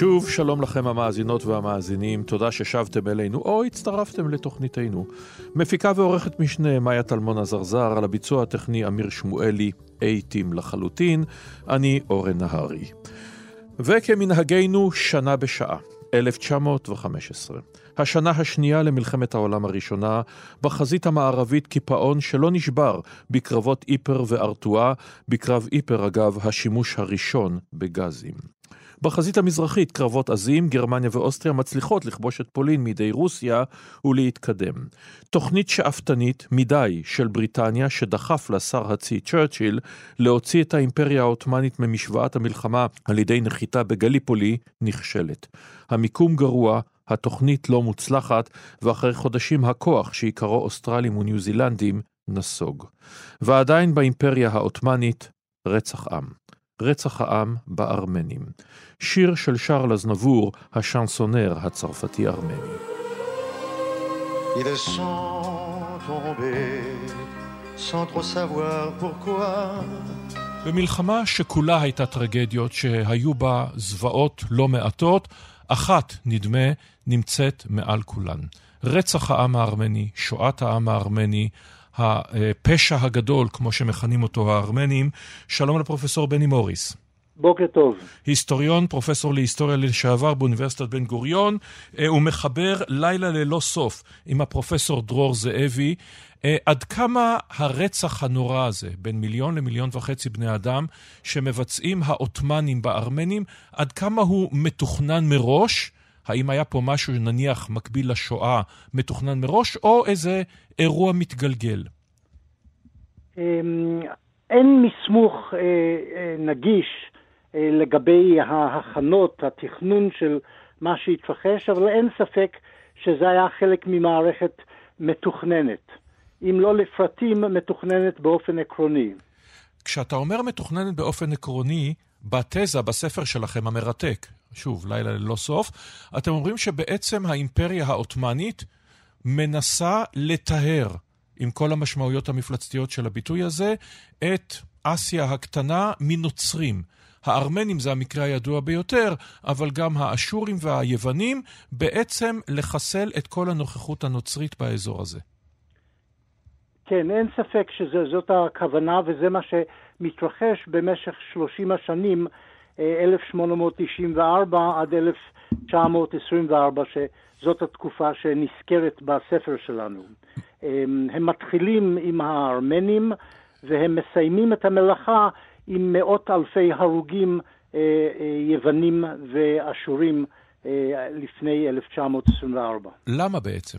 שוב שלום לכם המאזינות והמאזינים, תודה ששבתם אלינו או הצטרפתם לתוכניתנו. מפיקה ועורכת משנה מאיה טלמון עזרזר, על הביצוע הטכני אמיר שמואלי, אייטים לחלוטין, אני אורן נהרי. וכמנהגנו שנה בשעה, 1915. השנה השנייה למלחמת העולם הראשונה, בחזית המערבית קיפאון שלא נשבר בקרבות איפר וארטואה, בקרב איפר אגב השימוש הראשון בגזים. בחזית המזרחית קרבות עזים, גרמניה ואוסטריה מצליחות לכבוש את פולין מידי רוסיה ולהתקדם. תוכנית שאפתנית מדי של בריטניה שדחף לשר הצי צ'רצ'יל להוציא את האימפריה העות'מאנית ממשוואת המלחמה על ידי נחיתה בגליפולי נכשלת. המיקום גרוע, התוכנית לא מוצלחת, ואחרי חודשים הכוח שעיקרו אוסטרלים וניו זילנדים נסוג. ועדיין באימפריה העות'מאנית רצח עם. רצח העם בארמנים. שיר של שרל אזנבור, השנסונר הצרפתי-ארמני. Ils sont tombés sans trop savoir pourquoi. במלחמה שכולה הייתה טרגדיות שהיו בה זוועות לא מעטות, אחת, נדמה, נמצאת מעל כולן. רצח העם הארמני, שואת העם הארמני, הפשע הגדול, כמו שמכנים אותו הארמנים. שלום לפרופסור בני מוריס. בוקר טוב. היסטוריון, פרופסור להיסטוריה לשעבר באוניברסיטת בן גוריון, אה, הוא מחבר לילה ללא סוף עם הפרופסור דרור זאבי. אה, עד כמה הרצח הנורא הזה, בין מיליון למיליון וחצי בני אדם, שמבצעים העות'מאנים בארמנים, עד כמה הוא מתוכנן מראש? האם היה פה משהו, נניח, מקביל לשואה, מתוכנן מראש, או איזה אירוע מתגלגל? אמ, אין מסמוך אה, אה, נגיש לגבי ההכנות, התכנון של מה שהתרחש, אבל אין ספק שזה היה חלק ממערכת מתוכננת. אם לא לפרטים, מתוכננת באופן עקרוני. כשאתה אומר מתוכננת באופן עקרוני, בתזה, בספר שלכם המרתק, שוב, לילה ללא סוף, אתם אומרים שבעצם האימפריה העות'מאנית מנסה לטהר, עם כל המשמעויות המפלצתיות של הביטוי הזה, את אסיה הקטנה מנוצרים. הארמנים זה המקרה הידוע ביותר, אבל גם האשורים והיוונים, בעצם לחסל את כל הנוכחות הנוצרית באזור הזה. כן, אין ספק שזאת הכוונה וזה מה שמתרחש במשך 30 השנים, 1894 אה, עד 1924, שזאת התקופה שנזכרת בספר שלנו. הם מתחילים עם הארמנים והם מסיימים את המלאכה עם מאות אלפי הרוגים אה, אה, יוונים ואשורים לפני 1924. למה בעצם?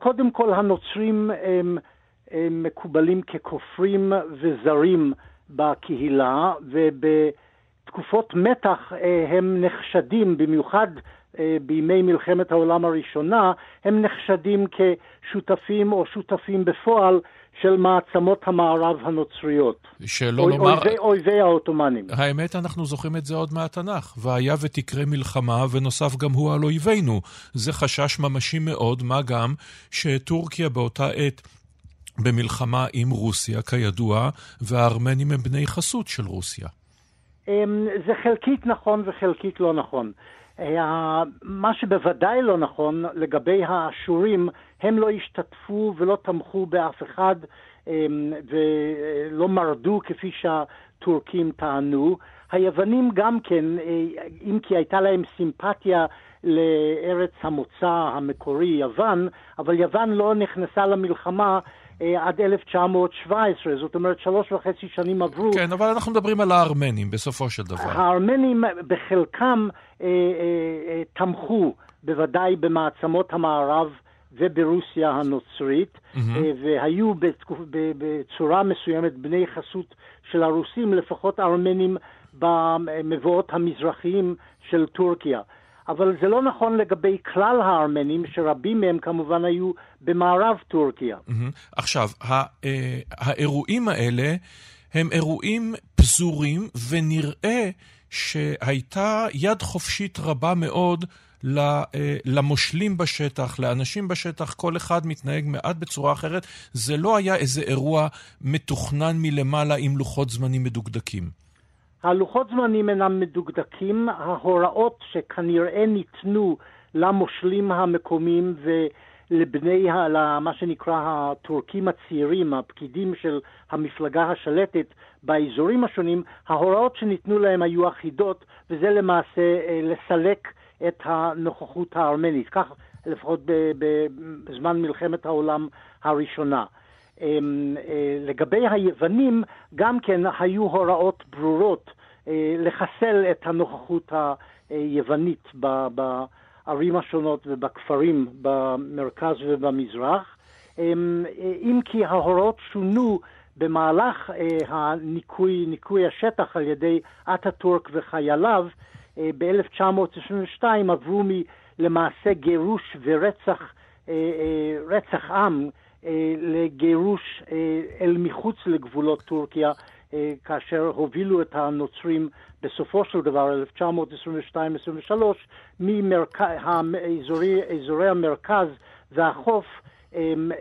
קודם כל הנוצרים הם, הם מקובלים ככופרים וזרים בקהילה, ובתקופות מתח אה, הם נחשדים, במיוחד אה, בימי מלחמת העולם הראשונה, הם נחשדים כשותפים או שותפים בפועל של מעצמות המערב הנוצריות. שלא או, לומר... אויבי, אויבי העות'מאנים. האמת, אנחנו זוכרים את זה עוד מהתנ"ך. והיה ותקרה מלחמה, ונוסף גם הוא על אויבינו. זה חשש ממשי מאוד, מה גם שטורקיה באותה עת... במלחמה עם רוסיה, כידוע, והארמנים הם בני חסות של רוסיה. אמ, זה חלקית נכון וחלקית לא נכון. אה, מה שבוודאי לא נכון לגבי האשורים, הם לא השתתפו ולא תמכו באף אחד אמ, ולא מרדו כפי שהטורקים טענו. היוונים גם כן, אה, אם כי הייתה להם סימפתיה לארץ המוצא המקורי, יוון, אבל יוון לא נכנסה למלחמה עד 1917, זאת אומרת שלוש וחצי שנים עברו. כן, אבל אנחנו מדברים על הארמנים בסופו של דבר. הארמנים בחלקם אה, אה, אה, תמכו בוודאי במעצמות המערב וברוסיה הנוצרית, mm-hmm. אה, והיו בתקופ, בצורה מסוימת בני חסות של הרוסים, לפחות ארמנים במבואות המזרחיים של טורקיה. אבל זה לא נכון לגבי כלל הארמנים, שרבים מהם כמובן היו במערב טורקיה. עכשיו, האירועים האלה הם אירועים פזורים, ונראה שהייתה יד חופשית רבה מאוד למושלים בשטח, לאנשים בשטח, כל אחד מתנהג מעט בצורה אחרת. זה לא היה איזה אירוע מתוכנן מלמעלה עם לוחות זמנים מדוקדקים. הלוחות זמנים אינם מדוקדקים, ההוראות שכנראה ניתנו למושלים המקומיים ולבני, מה שנקרא הטורקים הצעירים, הפקידים של המפלגה השלטת באזורים השונים, ההוראות שניתנו להם היו אחידות, וזה למעשה אה, לסלק את הנוכחות הארמנית, כך לפחות בזמן מלחמת העולם הראשונה. אמ, אה, לגבי היוונים, גם כן היו הוראות ברורות אה, לחסל את הנוכחות היוונית בערים השונות ובכפרים במרכז ובמזרח, אמ, אה, אם כי ההוראות שונו במהלך הניקוי, ניקוי השטח על ידי אטאטורק וחייליו, ב-1992 עברו למעשה גירוש ורצח רצח עם לגירוש אה, אל מחוץ לגבולות טורקיה, אה, כאשר הובילו את הנוצרים בסופו של דבר, 1922-23, מאזורי המרכז והחוף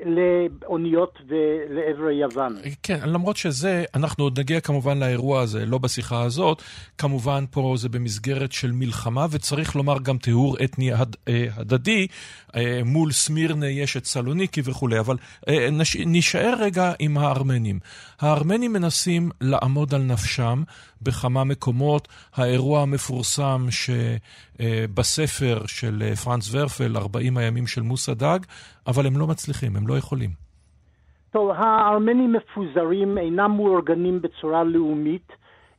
לאוניות ולעבר יוון. כן, למרות שזה, אנחנו עוד נגיע כמובן לאירוע הזה, לא בשיחה הזאת. כמובן פה זה במסגרת של מלחמה, וצריך לומר גם טיהור אתני הד, אה, הדדי. אה, מול סמירנה יש את סלוניקי וכולי, אבל אה, נש, נשאר רגע עם הארמנים. הארמנים מנסים לעמוד על נפשם בכמה מקומות. האירוע המפורסם שבספר של פרנץ ורפל, 40 הימים של מוסא דאג, אבל הם לא מצליחים, הם לא יכולים. טוב, הארמנים מפוזרים, אינם מאורגנים בצורה לאומית,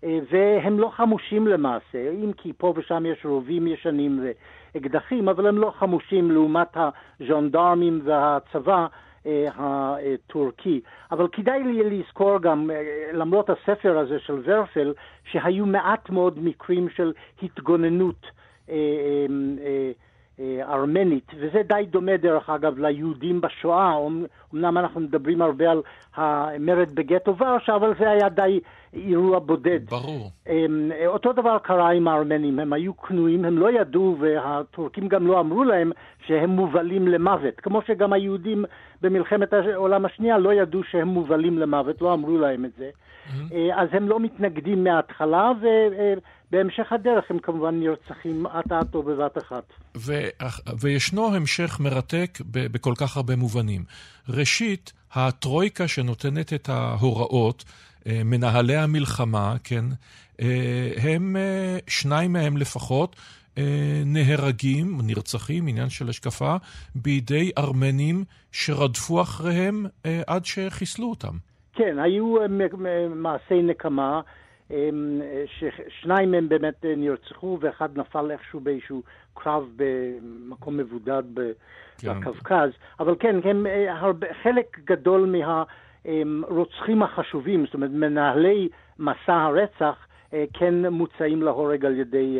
אה, והם לא חמושים למעשה, אם כי פה ושם יש רובים ישנים ואקדחים, אבל הם לא חמושים לעומת הז'אנדרמים והצבא אה, הטורקי. אבל כדאי לי לזכור גם, אה, למרות הספר הזה של ורפל, שהיו מעט מאוד מקרים של התגוננות. אה, ארמנית, וזה די דומה דרך אגב ליהודים בשואה, אמנם אנחנו מדברים הרבה על המרד בגטו ורשה, אבל זה היה די אירוע בודד. ברור. אמ, אותו דבר קרה עם הארמנים, הם היו כנועים, הם לא ידעו, והטורקים גם לא אמרו להם שהם מובלים למוות, כמו שגם היהודים במלחמת העולם השנייה לא ידעו שהם מובלים למוות, לא אמרו להם את זה. Mm-hmm. אז הם לא מתנגדים מההתחלה, ו... בהמשך הדרך הם כמובן נרצחים אט-אט או בבת אחת. ו- וישנו המשך מרתק ב- בכל כך הרבה מובנים. ראשית, הטרויקה שנותנת את ההוראות, אה, מנהלי המלחמה, כן, אה, הם, אה, שניים מהם לפחות, נהרגים, נרצחים, עניין של השקפה, בידי ארמנים שרדפו אחריהם עד שחיסלו אותם. כן, היו מעשי נקמה. ששניים מהם באמת אה, נרצחו ואחד נפל איכשהו באיזשהו קרב במקום מבודד כן. בקווקז. אבל כן, הם אה, הרבה, חלק גדול מהרוצחים החשובים, זאת אומרת מנהלי מסע הרצח, אה, כן מוצאים להורג על ידי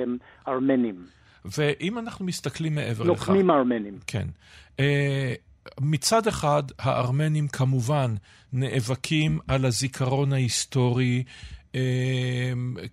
ארמנים. ואם אנחנו מסתכלים מעבר לכך... לוחמים ארמנים. כן. מצד אחד, הארמנים כמובן נאבקים על הזיכרון ההיסטורי אמ,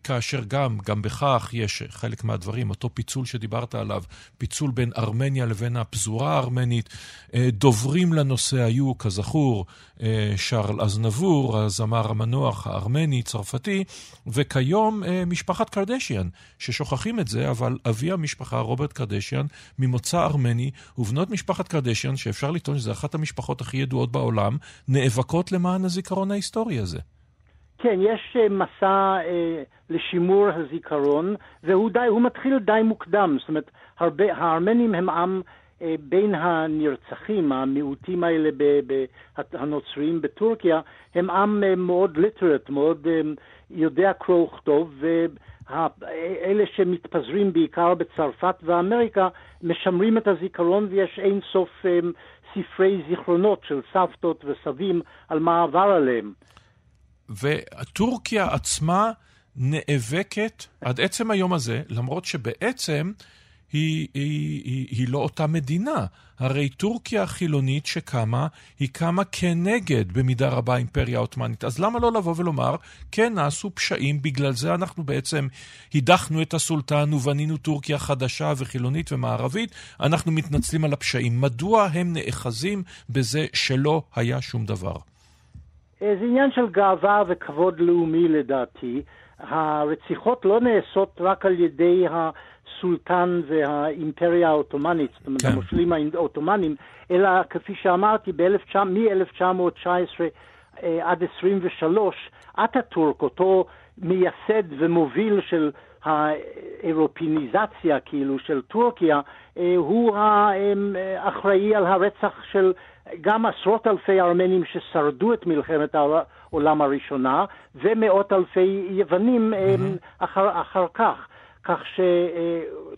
כאשר גם, גם בכך יש חלק מהדברים, אותו פיצול שדיברת עליו, פיצול בין ארמניה לבין הפזורה הארמנית. אה, דוברים לנושא היו, כזכור, אה, שרל אזנבור, הזמר המנוח הארמני-צרפתי, וכיום אה, משפחת קרדשיאן, ששוכחים את זה, אבל אבי המשפחה, רוברט קרדשיאן, ממוצא ארמני, ובנות משפחת קרדשיאן, שאפשר לטעון שזו אחת המשפחות הכי ידועות בעולם, נאבקות למען הזיכרון ההיסטורי הזה. כן, יש אה, מסע אה, לשימור הזיכרון, והוא די, מתחיל די מוקדם. זאת אומרת, הרבה, הארמנים הם עם אה, בין הנרצחים, המיעוטים האלה, ב, ב, הנוצריים בטורקיה, הם עם אה, מאוד ליטרט, מאוד אה, יודע קרוא וכתוב, ואלה שמתפזרים בעיקר בצרפת ואמריקה, משמרים את הזיכרון ויש אין סוף אה, ספרי זיכרונות של סבתות וסבים על מה עבר עליהם. וטורקיה עצמה נאבקת עד עצם היום הזה, למרות שבעצם היא, היא, היא, היא לא אותה מדינה. הרי טורקיה החילונית שקמה, היא קמה כנגד במידה רבה האימפריה העות'מאנית. אז למה לא לבוא ולומר, כן, נעשו פשעים, בגלל זה אנחנו בעצם הדחנו את הסולטן ובנינו טורקיה חדשה וחילונית ומערבית, אנחנו מתנצלים על הפשעים. מדוע הם נאחזים בזה שלא היה שום דבר? אה, זה עניין של גאווה וכבוד לאומי לדעתי. הרציחות לא נעשות רק על ידי הסולטן והאימפריה העות'מאנית, זאת אומרת, כן. המושלים העות'מאנים, אלא כפי שאמרתי, מ-1919 אה, עד 23, אטאטורק, אותו מייסד ומוביל של האירופיניזציה, כאילו, של טורקיה, אה, הוא האחראי על הרצח של גם עשרות אלפי ארמנים ששרדו את מלחמת העולם הראשונה, ומאות אלפי יוונים mm-hmm. אחר, אחר כך. כך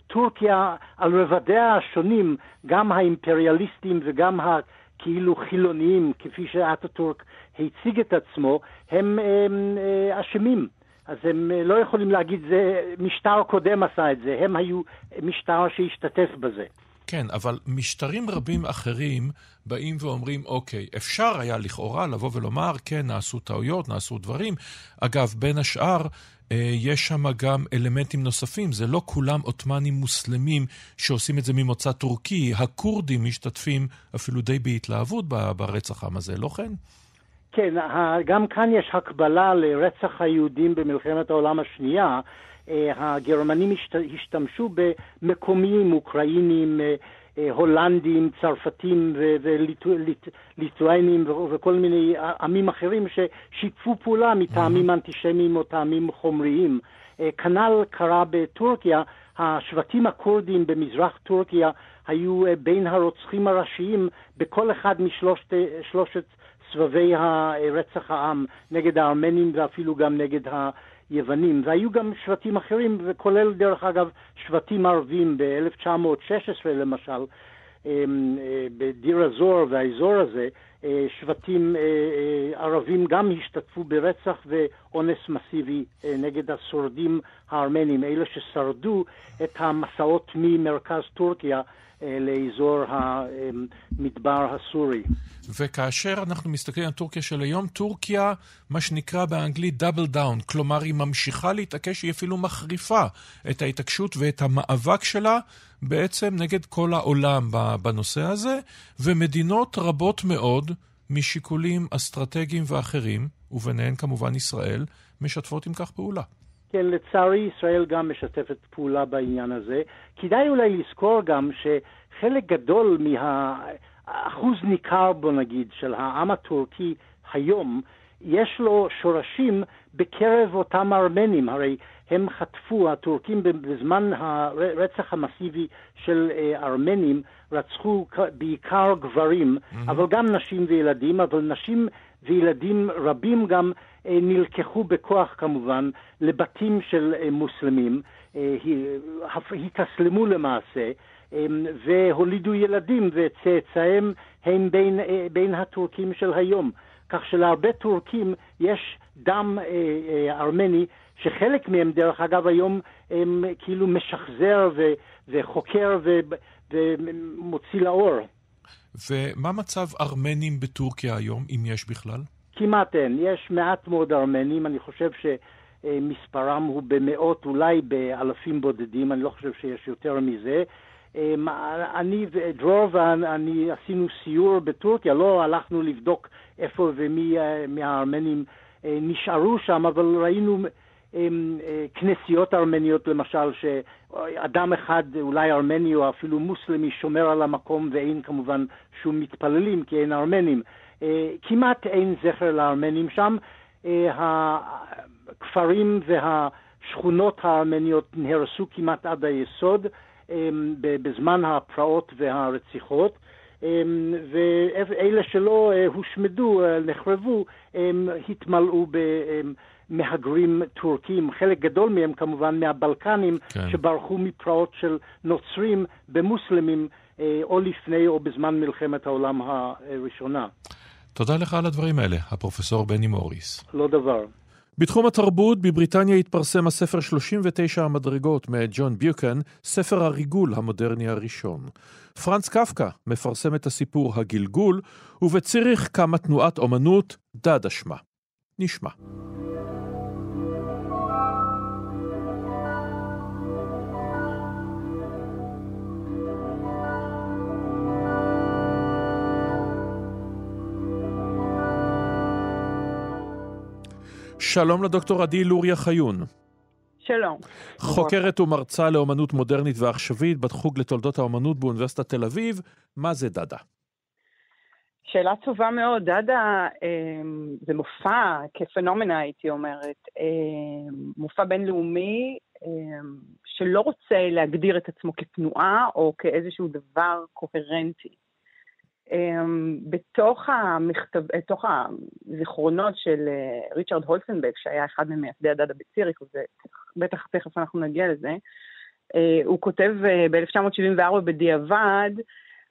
שטורקיה על רבדיה השונים, גם האימפריאליסטים וגם הכאילו חילוניים, כפי שאטאטורק הציג את עצמו, הם אה, אשמים. אז הם לא יכולים להגיד, זה משטר קודם עשה את זה, הם היו משטר שהשתתף בזה. כן, אבל משטרים רבים אחרים באים ואומרים, אוקיי, אפשר היה לכאורה לבוא ולומר, כן, נעשו טעויות, נעשו דברים. אגב, בין השאר, אה, יש שם גם אלמנטים נוספים, זה לא כולם עות'מאנים מוסלמים שעושים את זה ממוצא טורקי, הכורדים משתתפים אפילו די בהתלהבות ברצח העם הזה, לא כן? כן, גם כאן יש הקבלה לרצח היהודים במלחמת העולם השנייה. אה, הגרמנים השתמשו במקומיים, אוקראינים, אה, אה, הולנדים, צרפתים וליטואנים וכל מיני עמים אחרים ששיתפו פעולה מטעמים אנטישמיים או טעמים חומריים. כנ"ל קרה בטורקיה, השבטים הכורדים במזרח טורקיה היו בין הרוצחים הראשיים בכל אחד משלושת סבבי רצח העם נגד הארמנים ואפילו גם נגד יוונים, והיו גם שבטים אחרים, וכולל דרך אגב שבטים ערבים ב-1916 למשל, בדיר הזור והאזור הזה, אה, שבטים אה, ערבים גם השתתפו ברצח ואונס מסיבי נגד השורדים הארמנים, אלה ששרדו את המסעות ממרכז טורקיה לאזור המדבר הסורי. וכאשר אנחנו מסתכלים על טורקיה של היום, טורקיה, מה שנקרא באנגלית double down, כלומר היא ממשיכה להתעקש, היא אפילו מחריפה את ההתעקשות ואת המאבק שלה בעצם נגד כל העולם בנושא הזה, ומדינות רבות מאוד, משיקולים אסטרטגיים ואחרים, וביניהן כמובן ישראל, משתפות עם כך פעולה. כן, לצערי ישראל גם משתפת פעולה בעניין הזה. כדאי אולי לזכור גם שחלק גדול מה... אחוז ניכר, בוא נגיד, של העם הטורקי היום, יש לו שורשים בקרב אותם ארמנים. הרי הם חטפו, הטורקים בזמן הרצח המסיבי של אה, ארמנים, רצחו בעיקר גברים, mm-hmm. אבל גם נשים וילדים, אבל נשים וילדים רבים גם אה, נלקחו בכוח כמובן לבתים של אה, מוסלמים, התאסלמו למעשה. אמ, והולידו ילדים, וצאצאיהם הם בין, אה, בין הטורקים של היום. כך שלהרבה טורקים יש דם אה, אה, ארמני, שחלק מהם, דרך אגב, היום הם כאילו משחזר ו, וחוקר ו, ומוציא לאור. ומה מצב ארמנים בטורקיה היום, אם יש בכלל? כמעט אין. יש מעט מאוד ארמנים, אני חושב שמספרם הוא במאות, אולי באלפים בודדים, אני לא חושב שיש יותר מזה. אמ, אני ודרור ואני עשינו סיור בטורקיה, לא הלכנו לבדוק איפה ומי אה, מהארמנים אה, נשארו שם, אבל ראינו כנסיות ארמניות למשל, שאדם אחד, אולי ארמני או אפילו מוסלמי, שומר על המקום ואין כמובן שום מתפללים כי אין ארמנים. כמעט אין זכר לארמנים שם. הכפרים והשכונות הארמניות נהרסו כמעט עד היסוד. בזמן הפרעות והרציחות, ואלה שלא אה, הושמדו, אה, נחרבו, התמלאו במהגרים טורקים, חלק גדול מהם כמובן מהבלקנים, כן. שברחו מפרעות של נוצרים במוסלמים, אה, או לפני או בזמן מלחמת העולם הראשונה. תודה לך על הדברים האלה, הפרופסור בני מוריס. לא דבר. בתחום התרבות, בבריטניה התפרסם הספר 39 המדרגות מאת ג'ון ביוקן, ספר הריגול המודרני הראשון. פרנץ קפקא מפרסם את הסיפור הגלגול, ובציריך קמה תנועת אומנות דד אשמה. נשמע. שלום לדוקטור עדי לוריה חיון. שלום. חוקרת ומרצה לאומנות מודרנית ועכשווית בחוג לתולדות האומנות באוניברסיטת תל אביב. מה זה דאדה? שאלה טובה מאוד. דאדה אמ, זה מופע כפנומנה, הייתי אומרת. אמ, מופע בינלאומי אמ, שלא רוצה להגדיר את עצמו כתנועה או כאיזשהו דבר קוהרנטי. אמ, בתוך, המכתב, בתוך הזיכרונות של אה, ריצ'רד הולסנבק, שהיה אחד ממייסדי הדדה בציריך, ובטח תכף אנחנו נגיע לזה, אה, הוא כותב אה, ב-1974 בדיעבד,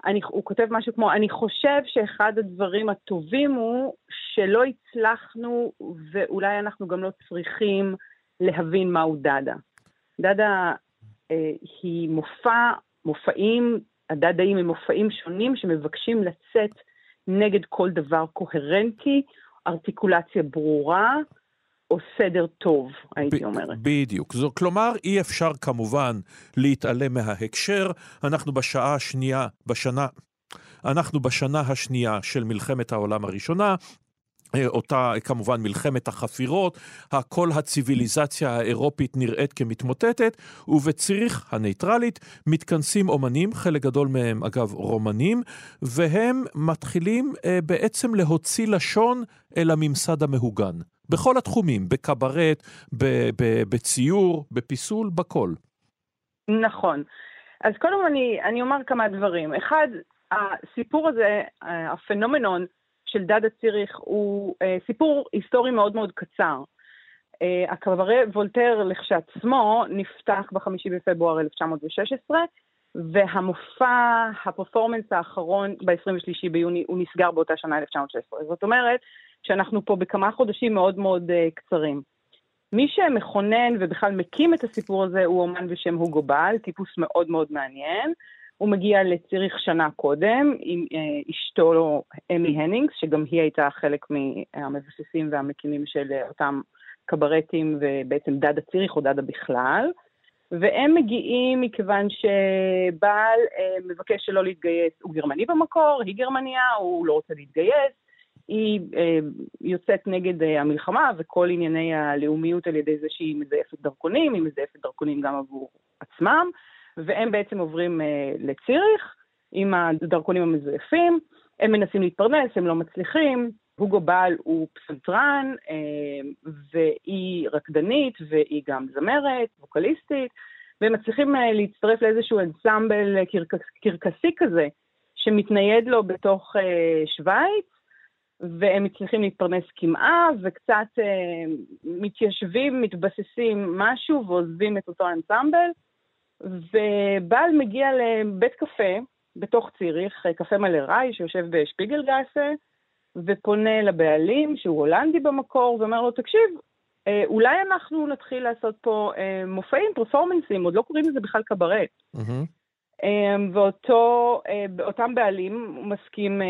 אני, הוא כותב משהו כמו, אני חושב שאחד הדברים הטובים הוא שלא הצלחנו, ואולי אנחנו גם לא צריכים להבין מהו דאדה. דאדה אה, היא מופע, מופעים הדדאים הם מופעים שונים שמבקשים לצאת נגד כל דבר קוהרנטי, ארטיקולציה ברורה, או סדר טוב, הייתי אומרת. בדיוק. זו, כלומר, אי אפשר כמובן להתעלם מההקשר. אנחנו בשעה השנייה, בשנה, אנחנו בשנה השנייה של מלחמת העולם הראשונה, אותה כמובן מלחמת החפירות, כל הציוויליזציה האירופית נראית כמתמוטטת, ובציריך הנייטרלית מתכנסים אומנים, חלק גדול מהם אגב רומנים, והם מתחילים אה, בעצם להוציא לשון אל הממסד המהוגן. בכל התחומים, בקברט, בציור, בפיסול, בכל. נכון. אז קודם אני, אני אומר כמה דברים. אחד, הסיפור הזה, הפנומנון, של דדה ציריך הוא אה, סיפור היסטורי מאוד מאוד קצר. אה, הקברה וולטר לכשעצמו נפתח בחמישי בפברואר 1916, והמופע, הפרפורמנס האחרון ב-23 ביוני, הוא נסגר באותה שנה 1916. זאת אומרת שאנחנו פה בכמה חודשים מאוד מאוד uh, קצרים. מי שמכונן ובכלל מקים את הסיפור הזה הוא אומן בשם הוגו בעל, טיפוס מאוד מאוד מעניין. הוא מגיע לציריך שנה קודם עם אה, אשתו אמי הנינגס, שגם היא הייתה חלק מהמבססים והמקימים של אה, אותם קברטים ובעצם דדה ציריך או דדה בכלל. והם מגיעים מכיוון שבעל אה, מבקש שלא להתגייס, הוא גרמני במקור, היא גרמניה, הוא לא רוצה להתגייס, היא אה, יוצאת נגד אה, המלחמה וכל ענייני הלאומיות על ידי זה שהיא מזייפת דרכונים, היא מזייפת דרכונים גם עבור עצמם, והם בעצם עוברים uh, לציריך עם הדרכונים המזויפים, הם מנסים להתפרנס, הם לא מצליחים, הוגו בעל הוא פסנתרן, uh, והיא רקדנית, והיא גם זמרת, ווקליסטית, והם מצליחים uh, להצטרף לאיזשהו אנסמבל קרקס, קרקסי כזה, שמתנייד לו בתוך שווייץ, והם מצליחים להתפרנס כמעה, וקצת מתיישבים, מתבססים משהו ועוזבים את אותו אנסמבל. ובעל מגיע לבית קפה בתוך ציריך, קפה מלא ראי שיושב בשפיגלגאסה, ופונה לבעלים, שהוא הולנדי במקור, ואומר לו, תקשיב, אה, אולי אנחנו נתחיל לעשות פה אה, מופעים, פרפורמנסים, עוד לא קוראים לזה בכלל קברט. Mm-hmm. ואותם בעלים מסכים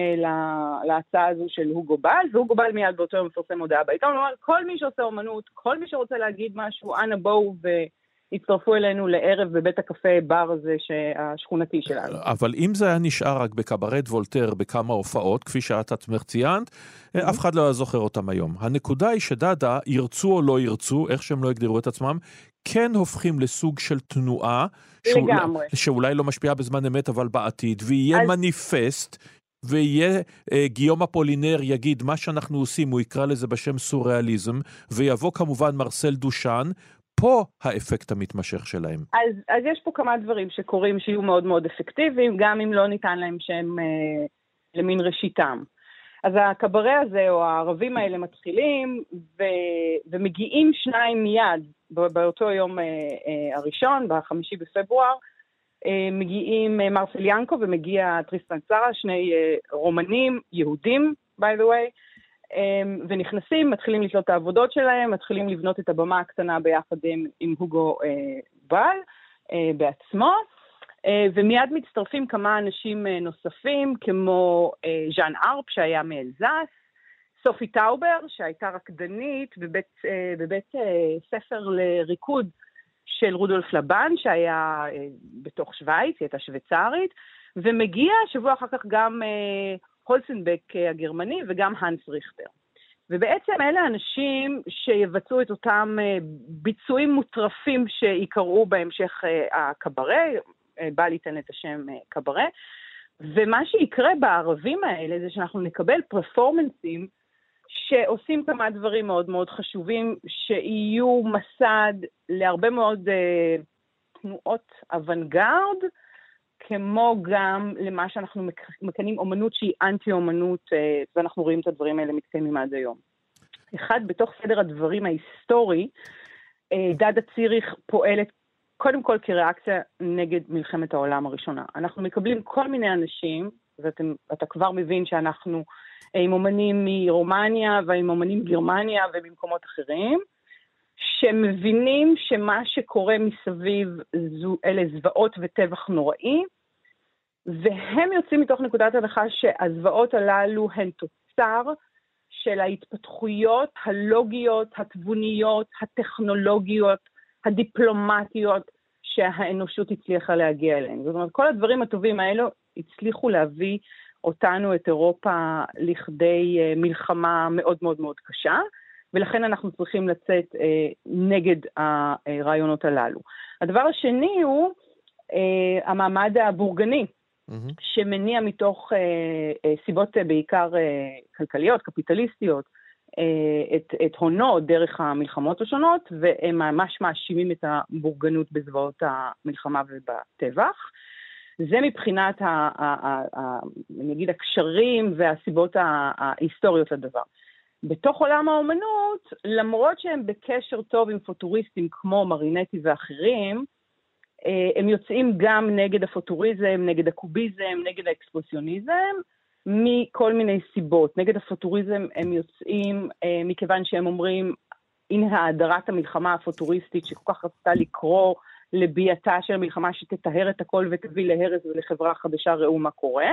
להצעה הזו של הוגו בעל, והוגו בעל מיד באותו יום מפרסם הודעה בעיתון, הוא אומר, כל מי שעושה אומנות, כל מי שרוצה להגיד משהו, אנא בואו ו... הצטרפו אלינו לערב בבית הקפה בר הזה השכונתי שלנו. אבל אם זה היה נשאר רק בקברט וולטר בכמה הופעות, כפי שאת עצמך ציינת, mm-hmm. אף אחד לא היה זוכר אותם היום. הנקודה היא שדאדה, ירצו או לא ירצו, איך שהם לא יגדירו את עצמם, כן הופכים לסוג של תנועה. שאולי, שאולי לא משפיעה בזמן אמת, אבל בעתיד, ויהיה אז... מניפסט. ויהיה אה, גיום אפולינר יגיד מה שאנחנו עושים, הוא יקרא לזה בשם סוריאליזם, ויבוא כמובן מרסל דושן, פה האפקט המתמשך שלהם. אז, אז יש פה כמה דברים שקורים שיהיו מאוד מאוד אפקטיביים, גם אם לא ניתן להם שם אה, למין ראשיתם. אז הקברה הזה, או הערבים האלה מתחילים, ו, ומגיעים שניים מיד, באותו יום אה, אה, הראשון, בחמישי בפברואר, אה, מגיעים אה, מרסל ינקו ומגיע טריסטן צרה, שני אה, רומנים, יהודים, by the way, ונכנסים, מתחילים לתלות את העבודות שלהם, מתחילים לבנות את הבמה הקטנה ביחד עם, עם הוגו אה, בל אה, בעצמו, אה, ומיד מצטרפים כמה אנשים אה, נוספים, כמו אה, ז'אן ארפ, שהיה מאלזס, סופי טאובר, שהייתה רקדנית בבית, אה, בבית אה, ספר לריקוד של רודולף לבן, שהיה אה, בתוך שווייץ, היא הייתה שוויצרית, ומגיע שבוע אחר כך גם הולסנבק אה, הגרמני וגם האנס ריכטר. ובעצם אלה אנשים שיבצעו את אותם אה, ביצועים מוטרפים שיקראו בהמשך אה, הקברה, אה, בא ליתן את השם קברה, ומה שיקרה בערבים האלה זה שאנחנו נקבל פרפורמנסים שעושים כמה דברים מאוד מאוד חשובים, שיהיו מסד להרבה מאוד אה, תנועות אוונגרד, כמו גם למה שאנחנו מקנים אומנות שהיא אנטי-אומנות, אה, ואנחנו רואים את הדברים האלה מתקיימים עד היום. אחד, בתוך סדר הדברים ההיסטורי, אה, דדה ציריך פועלת קודם כל כריאקציה נגד מלחמת העולם הראשונה. אנחנו מקבלים כל מיני אנשים, ואתה כבר מבין שאנחנו עם אומנים מרומניה ועם אומנים מגרמניה וממקומות אחרים, שמבינים שמה שקורה מסביב זו, אלה זוועות וטבח נוראי, והם יוצאים מתוך נקודת הנחה שהזוועות הללו הן תוצר של ההתפתחויות הלוגיות, התבוניות, הטכנולוגיות, הדיפלומטיות שהאנושות הצליחה להגיע אליהן. זאת אומרת, כל הדברים הטובים האלו הצליחו להביא אותנו, את אירופה, לכדי uh, מלחמה מאוד מאוד מאוד קשה, ולכן אנחנו צריכים לצאת uh, נגד הרעיונות הללו. הדבר השני הוא uh, המעמד הבורגני, mm-hmm. שמניע מתוך uh, uh, סיבות uh, בעיקר uh, כלכליות, קפיטליסטיות, uh, את, את הונו דרך המלחמות השונות, והם ממש מאשימים את הבורגנות בזוועות המלחמה ובטבח. זה מבחינת, ה, ה, ה, ה, אני אגיד, הקשרים והסיבות ההיסטוריות לדבר. בתוך עולם האומנות, למרות שהם בקשר טוב עם פוטוריסטים כמו מרינטי ואחרים, אה, הם יוצאים גם נגד הפוטוריזם, נגד הקוביזם, נגד האקספרסיוניזם, מכל מיני סיבות. נגד הפוטוריזם הם יוצאים אה, מכיוון שהם אומרים, הנה האדרת המלחמה הפוטוריסטית שכל כך רצתה לקרוא לביאתה של מלחמה שתטהר את הכל ותביא להרס ולחברה חדשה, ראו מה קורה.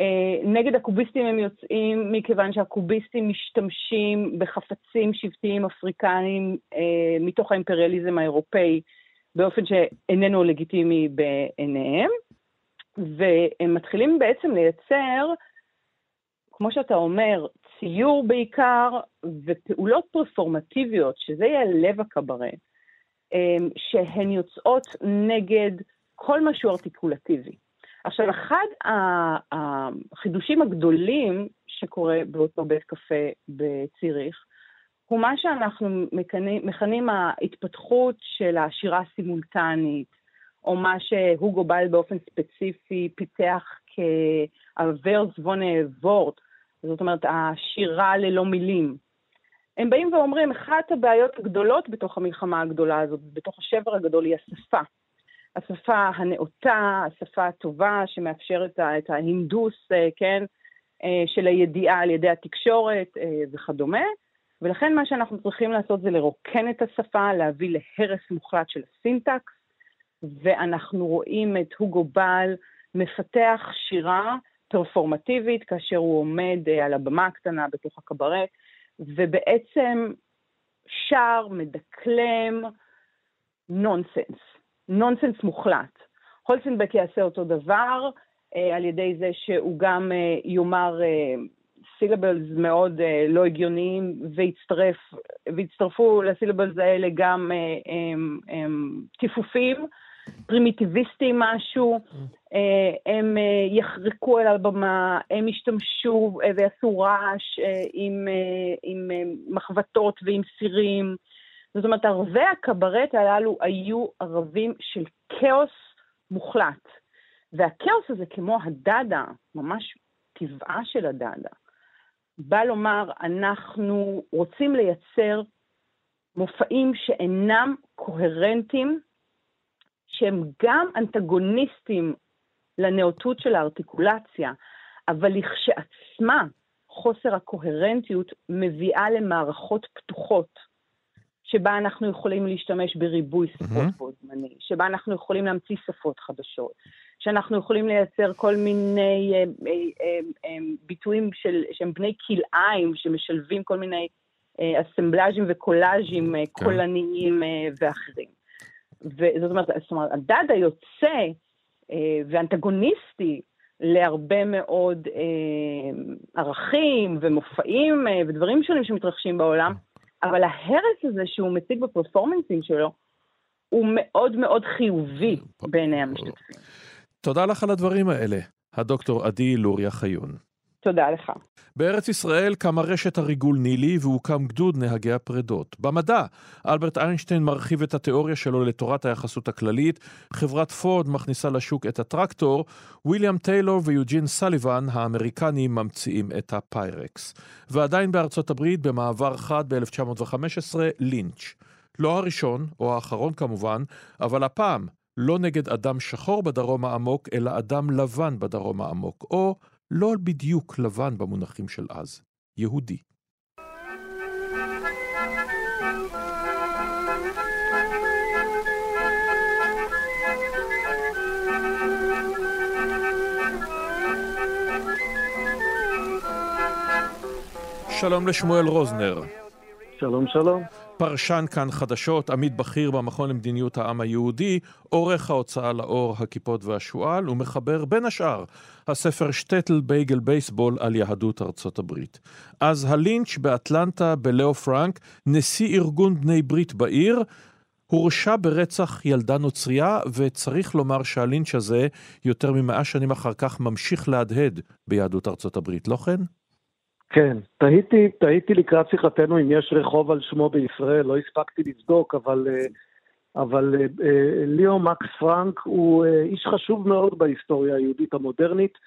Uh, נגד הקוביסטים הם יוצאים מכיוון שהקוביסטים משתמשים בחפצים שבטיים אפריקניים uh, מתוך האימפריאליזם האירופאי באופן שאיננו לגיטימי בעיניהם, והם מתחילים בעצם לייצר, כמו שאתה אומר, ציור בעיקר, ופעולות פרפורמטיביות, שזה יהיה לב הקברט. אמ, שהן יוצאות נגד כל משהו ארטיקולטיבי. עכשיו, אחד החידושים הגדולים שקורה באותו בית קפה בציריך, הוא מה שאנחנו מכנים, מכנים ההתפתחות של השירה הסימולטנית, או מה שהוגו בל באופן ספציפי פיתח כ-הוורס וונה וורט, זאת אומרת, השירה ללא מילים. הם באים ואומרים, אחת הבעיות הגדולות בתוך המלחמה הגדולה הזאת, בתוך השבר הגדול, היא השפה. השפה הנאותה, השפה הטובה שמאפשרת את ההינדוס, אה, כן, אה, של הידיעה על ידי התקשורת אה, וכדומה. ולכן מה שאנחנו צריכים לעשות זה לרוקן את השפה, להביא להרס מוחלט של הסינטקס, ואנחנו רואים את הוגו בל מפתח שירה פרפורמטיבית כאשר הוא עומד על הבמה הקטנה בתוך הקברט ובעצם שר, מדקלם, נונסנס, נונסנס מוחלט. הולצנבק יעשה אותו דבר אה, על ידי זה שהוא גם אה, יאמר אה, סילבלס מאוד אה, לא הגיוניים ויצטרף, ויצטרפו לסילבלס האלה גם אה, אה, אה, טיפופים. פרימיטיביסטי משהו, אה, הם אה, יחרקו על הבמה, הם ישתמשו אה, ויעשו רעש עם, עם מחבטות ועם סירים. זאת אומרת, ערבי הקברט הללו היו ערבים של כאוס מוחלט. והכאוס הזה, כמו הדדה, ממש טבעה של הדדה, בא לומר, אנחנו רוצים לייצר מופעים שאינם קוהרנטיים שהם גם אנטגוניסטים לנאותות של הארטיקולציה, אבל לכשעצמה, חוסר הקוהרנטיות מביאה למערכות פתוחות, שבה אנחנו יכולים להשתמש בריבוי שפות מהמם. בו זמני, שבה אנחנו יכולים להמציא שפות חדשות, שאנחנו יכולים לייצר כל מיני אה, אה, אה, אה, ביטויים של, שהם בני כלאיים, שמשלבים כל מיני אה, אסמבלאז'ים וקולאז'ים אה, כן. קולניים אה, ואחרים. וזאת אומרת, זאת אומרת, הדד היוצא אה, ואנטגוניסטי להרבה מאוד אה, ערכים ומופעים אה, ודברים שונים שמתרחשים בעולם, אבל ההרס הזה שהוא מציג בפרפורמנסים שלו, הוא מאוד מאוד חיובי בעיני המשתתפים. תודה לך על הדברים האלה, הדוקטור עדי לוריה חיון. תודה לך. בארץ ישראל קמה רשת הריגול נילי והוקם גדוד נהגי הפרדות. במדע, אלברט איינשטיין מרחיב את התיאוריה שלו לתורת היחסות הכללית, חברת פורד מכניסה לשוק את הטרקטור, ויליאם טיילור ויוג'ין סליבן האמריקנים ממציאים את הפיירקס. ועדיין בארצות הברית, במעבר חד ב-1915, לינץ'. לא הראשון, או האחרון כמובן, אבל הפעם לא נגד אדם שחור בדרום העמוק, אלא אדם לבן בדרום העמוק, או לא בדיוק לבן במונחים של אז, יהודי. שלום לשמואל רוזנר, שלום שלום. פרשן כאן חדשות, עמית בכיר במכון למדיניות העם היהודי, עורך ההוצאה לאור הכיפות והשועל, ומחבר בין השאר הספר שטטל בייגל בייסבול על יהדות ארצות הברית. אז הלינץ' באטלנטה בלאו פרנק, נשיא ארגון בני ברית בעיר, הורשע ברצח ילדה נוצרייה, וצריך לומר שהלינץ' הזה, יותר ממאה שנים אחר כך, ממשיך להדהד ביהדות ארצות הברית, לא כן? כן, תהיתי, תהיתי לקראת שיחתנו אם יש רחוב על שמו בישראל, לא הספקתי לבדוק, אבל, אה, אבל אה, אה, ליאו מקס פרנק הוא איש חשוב מאוד בהיסטוריה היהודית המודרנית,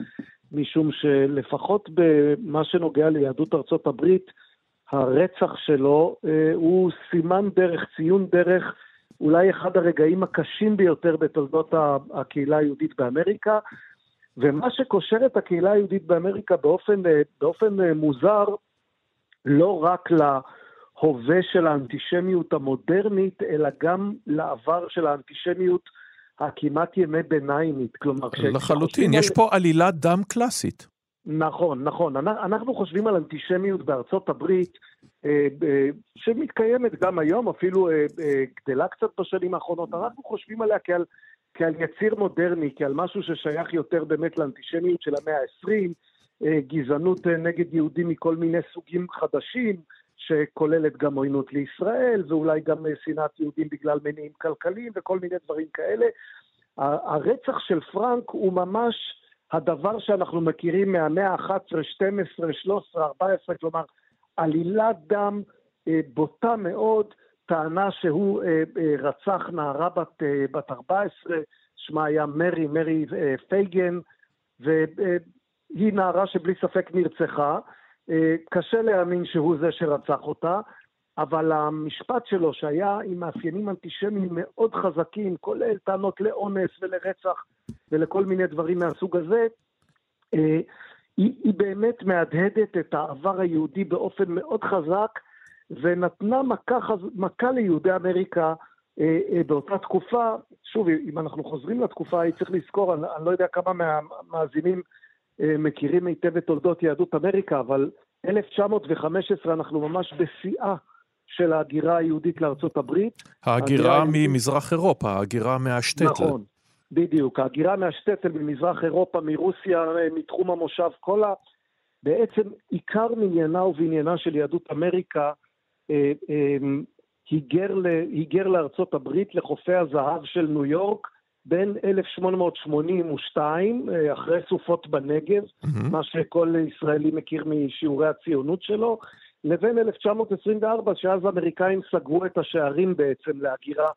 משום שלפחות במה שנוגע ליהדות ארצות הברית, הרצח שלו הוא סימן דרך, ציון דרך, אולי אחד הרגעים הקשים ביותר בתולדות הקהילה היהודית באמריקה. ומה שקושר את הקהילה היהודית באמריקה באופן, אה, באופן אה, מוזר, לא רק להווה של האנטישמיות המודרנית, אלא גם לעבר של האנטישמיות הכמעט ימי ביניימית. כלומר, לחלוטין, כשחושבים יש על- פה עלילת דם קלאסית. נכון, נכון. אנ- אנחנו חושבים על אנטישמיות בארצות הברית, אה, שמתקיימת גם היום, אפילו גדלה קצת בשנים האחרונות. אנחנו חושבים עליה כעל, כעל יציר מודרני, כעל משהו ששייך יותר באמת לאנטישמיות של המאה ה-20, אה, גזענות אה, נגד יהודים מכל מיני סוגים חדשים, שכוללת גם עוינות לישראל, ואולי גם אה, שנאת יהודים בגלל מניעים כלכליים וכל מיני דברים כאלה. הרצח של פרנק הוא ממש הדבר שאנחנו מכירים מהמאה ה-11, 12, 13, 14, כלומר, עלילת דם בוטה מאוד, טענה שהוא אה, אה, רצח נערה בת, אה, בת 14, שמה היה מרי, מרי אה, פייגן, והיא נערה שבלי ספק נרצחה. אה, קשה להאמין שהוא זה שרצח אותה, אבל המשפט שלו, שהיה עם מאפיינים אנטישמיים מאוד חזקים, כולל טענות לאונס ולרצח ולכל מיני דברים מהסוג הזה, אה, היא, היא באמת מהדהדת את העבר היהודי באופן מאוד חזק, ונתנה מכה, חז- מכה ליהודי אמריקה אה, אה, באותה תקופה. שוב, אם אנחנו חוזרים לתקופה ההיא, צריך לזכור, אני, אני לא יודע כמה מהמאזינים אה, מכירים היטב את תולדות יהדות אמריקה, אבל 1915 אנחנו ממש בשיאה של ההגירה היהודית לארצות הברית. ההגירה ההגירה- ממזרח אירופה, ההגירה מהשטטל. נכון, בדיוק. ההגירה מהשטטל ממזרח אירופה, מרוסיה, אה, מתחום המושב, כל ה... בעצם עיקר מניינה ובניינה של יהדות אמריקה היגר, ל... היגר לארצות הברית, לחופי הזהב של ניו יורק, בין 1882, אה, אחרי סופות בנגב, מהמם. מה שכל ישראלי מכיר משיעורי הציונות שלו, לבין 1924, שאז האמריקאים סגרו את השערים בעצם להגירה אה,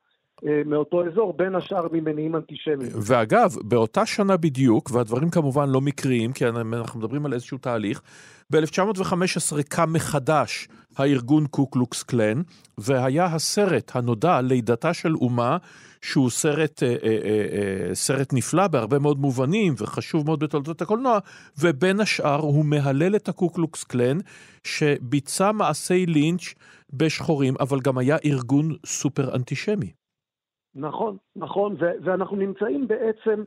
מאותו אזור, בין השאר ממניעים אנטישמיים. ואגב, באותה שנה בדיוק, והדברים כמובן לא מקריים, כי אנחנו מדברים על איזשהו תהליך, ב-1915 קם מחדש הארגון קוקלוקס קלן, והיה הסרט הנודע, לידתה של אומה, שהוא סרט, אה, אה, אה, סרט נפלא בהרבה מאוד מובנים וחשוב מאוד בתולדות הקולנוע, ובין השאר הוא מהלל את הקוקלוקס קלן, שביצע מעשי לינץ' בשחורים, אבל גם היה ארגון סופר אנטישמי. נכון, נכון, ו- ואנחנו נמצאים בעצם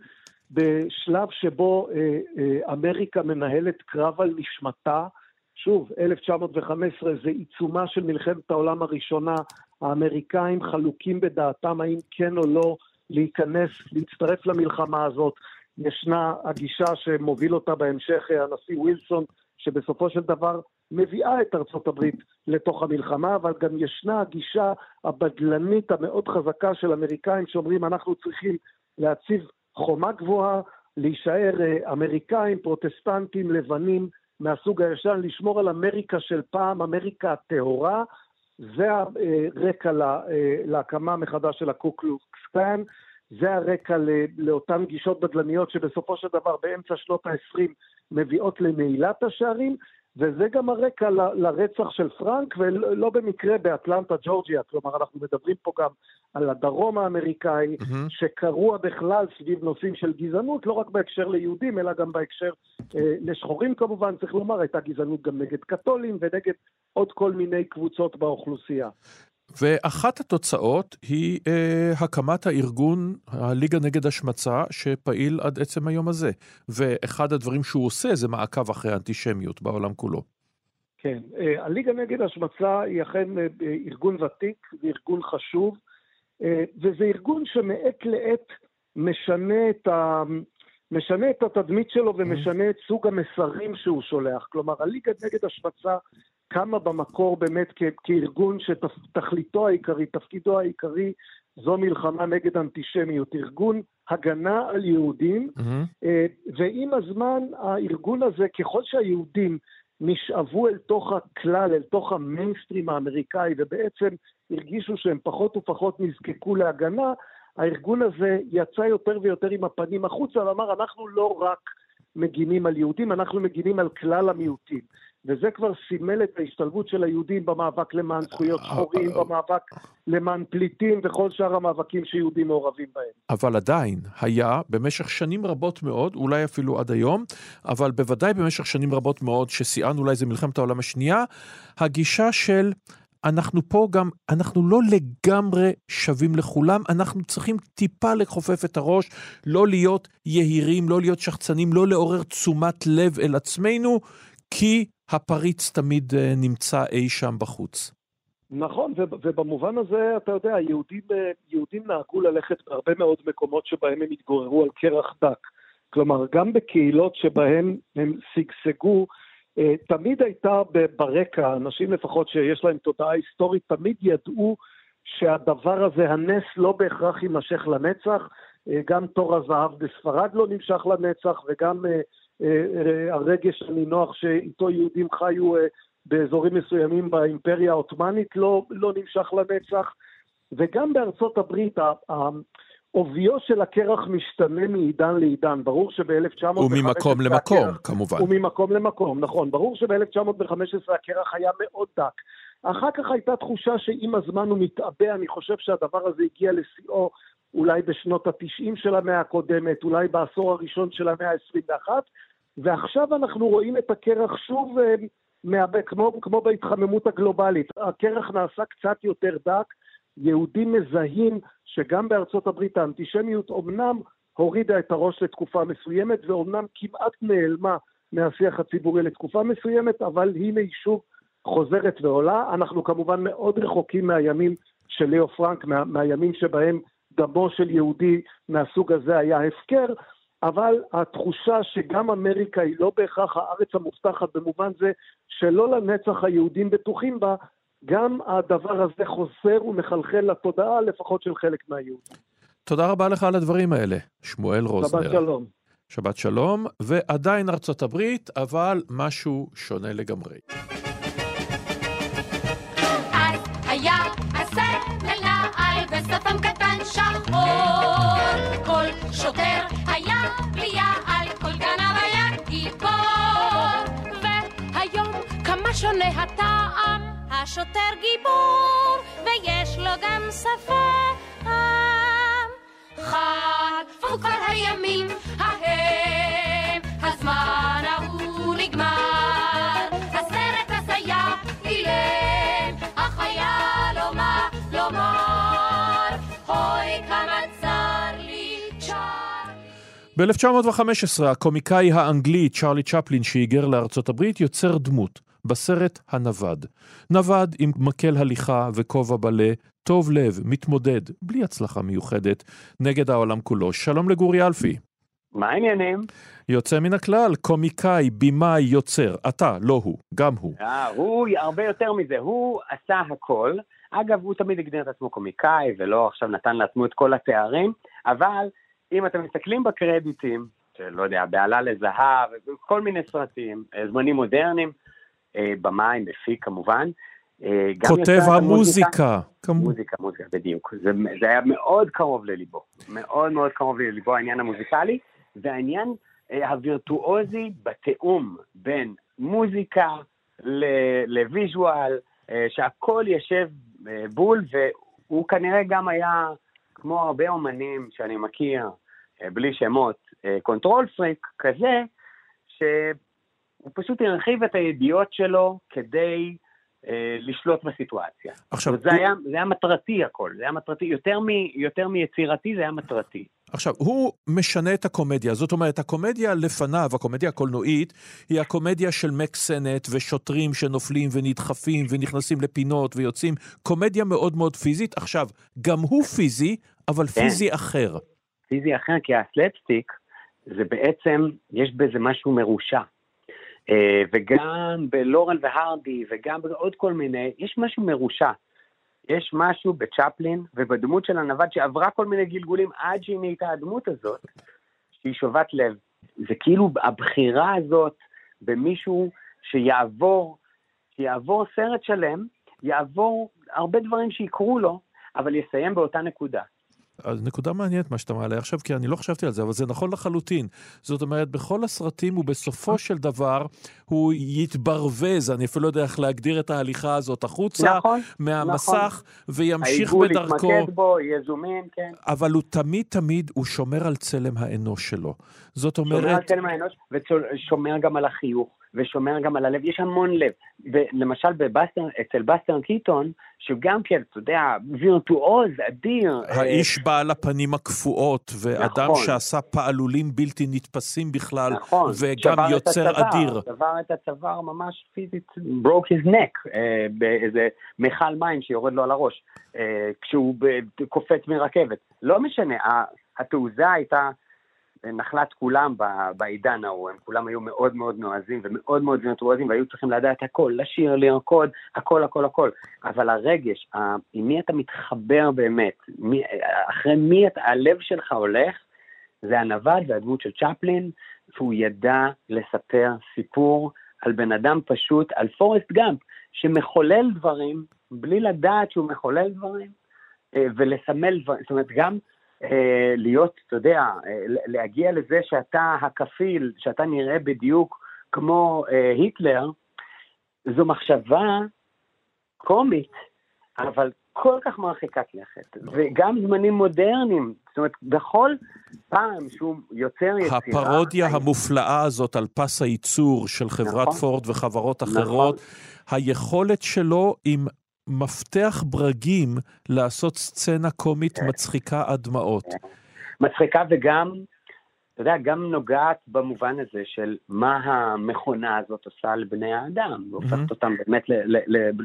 בשלב שבו אה, אה, אמריקה מנהלת קרב על נשמתה. שוב, 1915 זה עיצומה של מלחמת העולם הראשונה, האמריקאים חלוקים בדעתם האם כן או לא להיכנס, להצטרף למלחמה הזאת. ישנה הגישה שמוביל אותה בהמשך הנשיא ווילסון, שבסופו של דבר מביאה את ארצות הברית לתוך המלחמה, אבל גם ישנה הגישה הבדלנית המאוד חזקה של אמריקאים שאומרים אנחנו צריכים להציב חומה גבוהה, להישאר אה, אמריקאים, פרוטסטנטים, לבנים, מהסוג הישן, לשמור על אמריקה של פעם, אמריקה הטהורה. זה הרקע אה, להקמה מחדש של הקוקלוקס קלאן, זה הרקע לאותן גישות בדלניות שבסופו של דבר באמצע שנות ה-20 מביאות לנעילת השערים, וזה גם הרקע ל, לרצח של פרנק, ולא במקרה באטלנטה, ג'ורג'יה. כלומר, אנחנו מדברים פה גם על הדרום האמריקאי, mm-hmm. שקרוע בכלל סביב נושאים של גזענות, לא רק בהקשר ליהודים, אלא גם בהקשר אה, לשחורים כמובן, צריך לומר, הייתה גזענות גם נגד קתולים ונגד עוד כל מיני קבוצות באוכלוסייה. ואחת התוצאות היא אה, הקמת הארגון, הליגה נגד השמצה, שפעיל עד עצם היום הזה. ואחד הדברים שהוא עושה זה מעקב אחרי האנטישמיות בעולם כולו. כן, אה, הליגה נגד השמצה היא אכן אה, ארגון ותיק, זה ארגון חשוב, אה, וזה ארגון שמעת לעת משנה את, ה... משנה את התדמית שלו ומשנה את סוג המסרים שהוא שולח. כלומר, הליגה נגד השמצה קמה במקור באמת כ- כארגון שתכליתו העיקרית, תפקידו העיקרי, זו מלחמה נגד אנטישמיות, ארגון הגנה על יהודים, mm-hmm. ועם הזמן הארגון הזה, ככל שהיהודים נשאבו אל תוך הכלל, אל תוך המיינסטרים האמריקאי, ובעצם הרגישו שהם פחות ופחות נזקקו להגנה, הארגון הזה יצא יותר ויותר עם הפנים החוצה ואמר, אנחנו לא רק מגינים על יהודים, אנחנו מגינים על כלל המיעוטים. וזה כבר סימל את ההשתלבות של היהודים במאבק למען זכויות שחורים, במאבק למען פליטים וכל שאר המאבקים שיהודים מעורבים בהם. אבל עדיין היה במשך שנים רבות מאוד, אולי אפילו עד היום, אבל בוודאי במשך שנים רבות מאוד, ששיאן אולי זה מלחמת העולם השנייה, הגישה של אנחנו פה גם, אנחנו לא לגמרי שווים לכולם, אנחנו צריכים טיפה לכופף את הראש, לא להיות יהירים, לא להיות שחצנים, לא לעורר תשומת לב אל עצמנו, כי הפריץ תמיד אה, נמצא אי שם בחוץ. נכון, ובמובן הזה, אתה יודע, יהודים, אה, יהודים נהגו ללכת בהרבה מאוד מקומות שבהם הם התגוררו על קרח דק. כלומר, גם בקהילות שבהם הם שגשגו, אה, תמיד הייתה ברקע, אנשים לפחות שיש להם תודעה היסטורית, תמיד ידעו שהדבר הזה, הנס לא בהכרח יימשך לנצח. גם תור הזהב בספרד לא נמשך לנצח, וגם הרגש הנינוח שאיתו יהודים חיו אה, באזורים מסוימים באימפריה העות'מאנית לא, לא נמשך לנצח, וגם בארצות הברית עוביו של הקרח משתנה מעידן לעידן. ברור שב-1915... וממקום למקום, הקרח, כמובן. וממקום למקום, נכון. ברור שב-1915 הקרח היה מאוד דק. אחר כך הייתה תחושה שעם הזמן הוא מתעבה, אני חושב שהדבר הזה הגיע לשיאו אולי בשנות ה-90 של המאה הקודמת, אולי בעשור הראשון של המאה ה-21, ועכשיו אנחנו רואים את הקרח שוב אה, מאבק, כמו, כמו בהתחממות הגלובלית. הקרח נעשה קצת יותר דק, יהודים מזהים שגם בארצות הברית האנטישמיות אומנם הורידה את הראש לתקופה מסוימת, ואומנם כמעט נעלמה מהשיח הציבורי לתקופה מסוימת, אבל הנה היא שוב חוזרת ועולה. אנחנו כמובן מאוד רחוקים מהימים של ליאו פרנק, מה, מהימים שבהם דמו של יהודי מהסוג הזה היה הפקר, אבל התחושה שגם אמריקה היא לא בהכרח הארץ המובטחת במובן זה שלא לנצח היהודים בטוחים בה, גם הדבר הזה חוזר ומחלחל לתודעה, לפחות של חלק מהיהודים. תודה רבה לך על הדברים האלה, שמואל רוזנר. שבת שלום. שבת שלום, ועדיין ארצות הברית, אבל משהו שונה לגמרי. שונה הטעם, השוטר גיבור, ויש לו גם שפם. חלפו כבר הימים ההם, הזמן ההוא נגמר. ב-1915 הקומיקאי האנגלי צ'רלי צ'פלין שהיגר לארצות הברית יוצר דמות בסרט הנווד. נווד עם מקל הליכה וכובע בלה, טוב לב, מתמודד, בלי הצלחה מיוחדת, נגד העולם כולו. שלום לגורי אלפי. מה העניינים? יוצא מן הכלל, קומיקאי, במאי, יוצר. אתה, לא הוא, גם הוא. אה, הוא הרבה יותר מזה, הוא עשה הכל. אגב, הוא תמיד הגדיר את עצמו קומיקאי, ולא עכשיו נתן לעצמו את כל התארים, אבל אם אתם מסתכלים בקרדיטים, שלא יודע, בעלה לזהב, כל מיני סרטים, אה, זמנים מודרניים, אה, במאי, מפיק כמובן. אה, כותב המוזיקה. כמו- מוזיקה, מוזיקה, בדיוק. זה, זה היה מאוד קרוב לליבו. מאוד מאוד קרוב לליבו העניין המוזיקלי, והעניין הווירטואוזי בתיאום בין מוזיקה לוויז'ואל, שהכל יושב בול, והוא כנראה גם היה, כמו הרבה אומנים שאני מכיר, בלי שמות, control freak כזה, שהוא פשוט הרחיב את הידיעות שלו כדי אה, לשלוט בסיטואציה. עכשיו, זה הוא- היה, זה היה מטרתי הכל, זה היה מטרתי, יותר, מ, יותר מיצירתי זה היה מטרתי. עכשיו, הוא משנה את הקומדיה, זאת אומרת, הקומדיה לפניו, הקומדיה הקולנועית, היא הקומדיה של מק סנט ושוטרים שנופלים ונדחפים ונכנסים לפינות ויוצאים, קומדיה מאוד מאוד פיזית. עכשיו, גם הוא פיזי, אבל כן. פיזי אחר. פיזי אחר, כי הסלפסטיק זה בעצם, יש בזה משהו מרושע. אה, וגם בלורן והרדי וגם בעוד כל מיני, יש משהו מרושע. יש משהו בצ'פלין ובדמות של הנווד שעברה כל מיני גלגולים עד שהיא נהייתה הדמות הזאת, שהיא שובת לב. זה כאילו הבחירה הזאת במישהו שיעבור, שיעבור סרט שלם, יעבור הרבה דברים שיקרו לו, אבל יסיים באותה נקודה. אז נקודה מעניינת מה שאתה מעלה עכשיו, כי אני לא חשבתי על זה, אבל זה נכון לחלוטין. זאת אומרת, בכל הסרטים הוא בסופו של דבר, הוא יתברווז, אני אפילו לא יודע איך להגדיר את ההליכה הזאת, החוצה נכון, מהמסך, וימשיך העיגול בדרכו. יתמקד בו, יהיה זומין, כן. אבל הוא תמיד תמיד, הוא שומר על צלם האנוש שלו. זאת שומר על אומרת, צלם האנוש, ושומר גם על החיוך, ושומר גם על הלב, יש המון לב. ולמשל בבסטר, אצל בסטר קיטון, שגם כן, אתה יודע, וירטואוז, אדיר. אה, האיש בעל הפנים הקפואות, ואדם נכון. שעשה פעלולים בלתי נתפסים בכלל, נכון, וגם יוצר הצוואר, אדיר. שבר את הצוואר ממש פיזית, broke his neck, אה, באיזה מכל מים שיורד לו על הראש, אה, כשהוא קופץ מרכבת. לא משנה, התעוזה הייתה נחלת כולם בעידן ההוא, הם כולם היו מאוד מאוד נועזים ומאוד מאוד וירטואוזים והיו צריכים לדעת הכל, לשיר, לרקוד, הכל, הכל, הכל. אבל הרגש, עם מי אתה מתחבר באמת, מי, אחרי מי אתה, הלב שלך הולך, זה הנווד והדמות של צ'פלין, והוא ידע לספר סיפור על בן אדם פשוט, על פורסט גאמפ, שמחולל דברים בלי לדעת שהוא מחולל דברים, אה, ולסמל דברים, זאת אומרת, גם להיות, אתה יודע, אה, להגיע לזה שאתה הכפיל, שאתה נראה בדיוק כמו אה, היטלר, זו מחשבה קומית, אבל כל כך מרחיקת לכת, וגם זמנים מודרניים, זאת אומרת, בכל פעם שהוא יוצר יצירה... הפרודיה המופלאה הזאת על פס הייצור של חברת נכון. פורד וחברות נכון. אחרות, היכולת שלו עם מפתח ברגים לעשות סצנה קומית כן. מצחיקה עד דמעות. מצחיקה וגם, אתה יודע, גם נוגעת במובן הזה של מה המכונה הזאת עושה לבני האדם, והופכת אותם באמת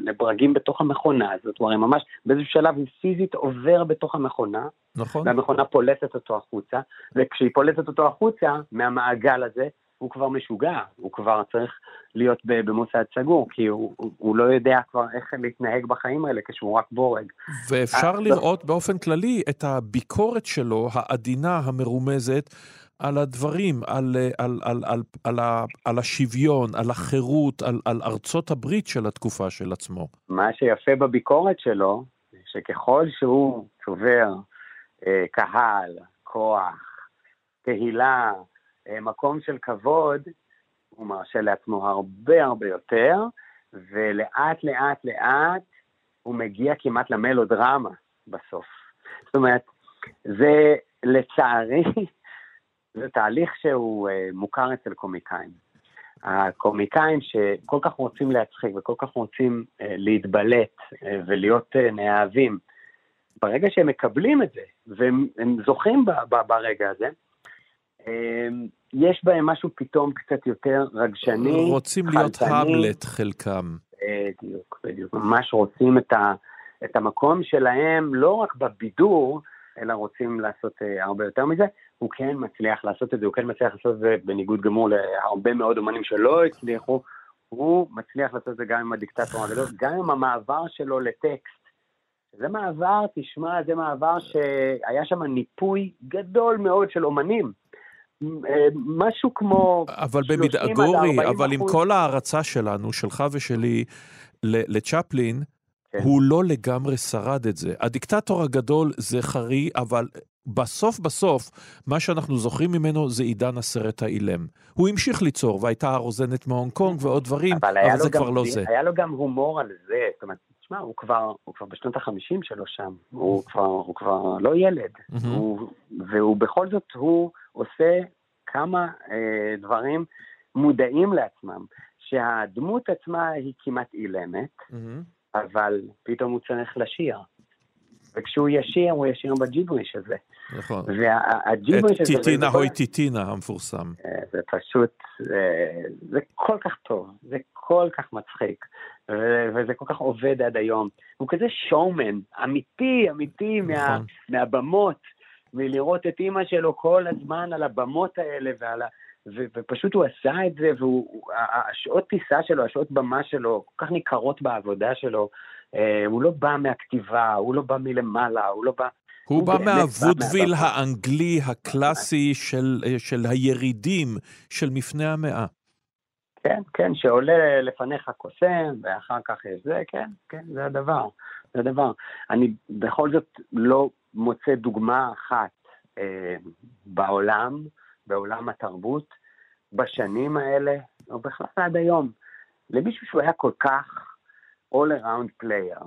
לברגים בתוך המכונה הזאת, הוא הרי ממש באיזשהו שלב הוא פיזית עובר בתוך המכונה, נכון? והמכונה פולטת אותו החוצה, וכשהיא פולטת אותו החוצה מהמעגל הזה, הוא כבר משוגע, הוא כבר צריך להיות במוסד סגור, כי הוא, הוא, לא יודע כבר איך להתנהג בחיים האלה כשהוא רק בורג. ואפשר לראות באופן כללי את הביקורת שלו, העדינה, המרומזת, על הדברים, על, על, על, על, על, ה- על השוויון, על החירות, על, על ארצות הברית של התקופה של עצמו. מה שיפה בביקורת שלו, שככל שהוא צובר אה, קהל, כוח, תהילה, אה, מקום של כבוד, הוא מרשה לעצמו הרבה הרבה יותר, ולאט לאט לאט הוא מגיע כמעט למלודרמה בסוף. זאת אומרת, זה לצערי, זה תהליך שהוא אה, מוכר אצל קומיקאים. הקומיקאים שכל כך רוצים להצחיק וכל כך רוצים אה, להתבלט אה, ולהיות אה, נאהבים, ברגע שהם מקבלים את זה, והם הם זוכים ברגע הזה, אה, יש בהם משהו פתאום קצת יותר רגשני, רוצים להיות חלטני. המלט חלקם. בדיוק, בדיוק. ממש רוצים את, ה, את המקום שלהם, לא רק בבידור, אלא רוצים לעשות אה, הרבה יותר מזה. הוא כן מצליח לעשות את זה, הוא כן מצליח לעשות את זה בניגוד גמור להרבה מאוד אומנים שלא הצליחו. הוא מצליח לעשות את זה גם עם הדיקטטור הגדול, גם עם המעבר שלו לטקסט. זה מעבר, תשמע, זה מעבר שהיה שם ניפוי גדול מאוד של אומנים. אה, משהו כמו אבל 30 במידה, גורי, 40 אבל עם. כל ההערצה שלנו, שלך ושלי, לצ'פלין, כן. הוא לא לגמרי שרד את זה. הדיקטטור הגדול זה חרי, אבל בסוף בסוף, מה שאנחנו זוכרים ממנו זה עידן הסרט האילם. הוא המשיך ליצור, והייתה הרוזנת מהונג קונג ועוד דברים, אבל אבל זה כבר לא זה. היה לו גם הומור על זה, זאת אומרת, תשמע, הוא כבר, הוא כבר בשנות החמישים שלו שם, הוא כבר, הוא כבר לא ילד, מהמם. הוא, והוא בכל זאת, הוא עושה כמה אה, דברים מודעים לעצמם, שהדמות עצמה היא כמעט אילמת. אבל פתאום הוא צריך לשיר. וכשהוא ישיר, הוא ישיר בג'יבריש הזה. נכון. והג'יבריש הזה... טיטינה הוי טיטינה המפורסם. אה, זה פשוט, אה, זה כל כך טוב, זה כל כך מצחיק, וזה כל כך עובד עד היום. הוא כזה שואומן, אמיתי, אמיתי מה, נכון. מהבמות, מלראות את אימא שלו כל הזמן על הבמות האלה, ועל ה... ו- ופשוט הוא עשה את זה, והשעות טיסה שלו, השעות במה שלו, כל כך ניכרות בעבודה שלו. אה, הוא לא בא מהכתיבה, הוא לא בא מלמעלה, הוא לא בא... הוא באמת בא מהוודוויל. האנגלי הקלאסי של, של הירידים של מפנה המאה. כן, כן, שעולה לפניך קוסם, ואחר כך יש זה, כן, כן, זה הדבר, זה הדבר. אני בכל זאת לא מוצא דוגמה אחת אה, בעולם, בעולם התרבות, בשנים האלה, או בכלל עד היום, למישהו שהוא היה כל כך all around player.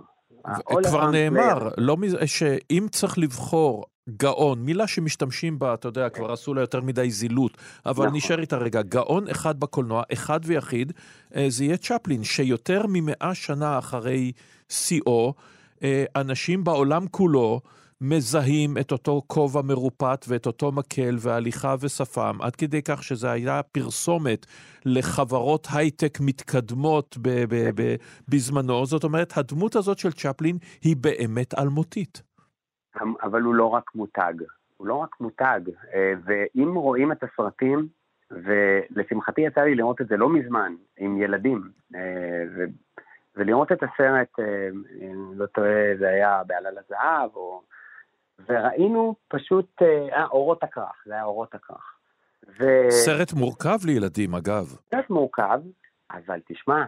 כבר נאמר. לא מז... שאם צריך לבחור גאון, מילה שמשתמשים בה, אתה יודע, כבר עשו לה יותר מדי זילות, אבל נכון. נשאר איתה רגע, גאון אחד בקולנוע, אחד ויחיד, אה, זה יהיה צ'פלין, שיותר ממאה שנה אחרי שיאו, אה, אנשים בעולם כולו מזהים את אותו כובע מרופט ואת אותו מקל והליכה ושפם, עד כדי כך שזה היה פרסומת לחברות הייטק מתקדמות ב- ב- ב- בזמנו. זאת אומרת, הדמות הזאת של צ'פלין היא באמת אלמותית. אבל הוא לא רק מותג, הוא לא רק מותג, אה, ואם רואים את הסרטים, ולשמחתי יצא לי לראות את זה לא מזמן, עם ילדים, אה, ו- ולראות את הסרט, אה, אם לא טועה, זה היה בעלל הזהב, או... וראינו פשוט, אה, אורות הכרך, זה היה אורות הכרך. ו- סרט מורכב לילדים, אגב. קצת מורכב, אבל תשמע,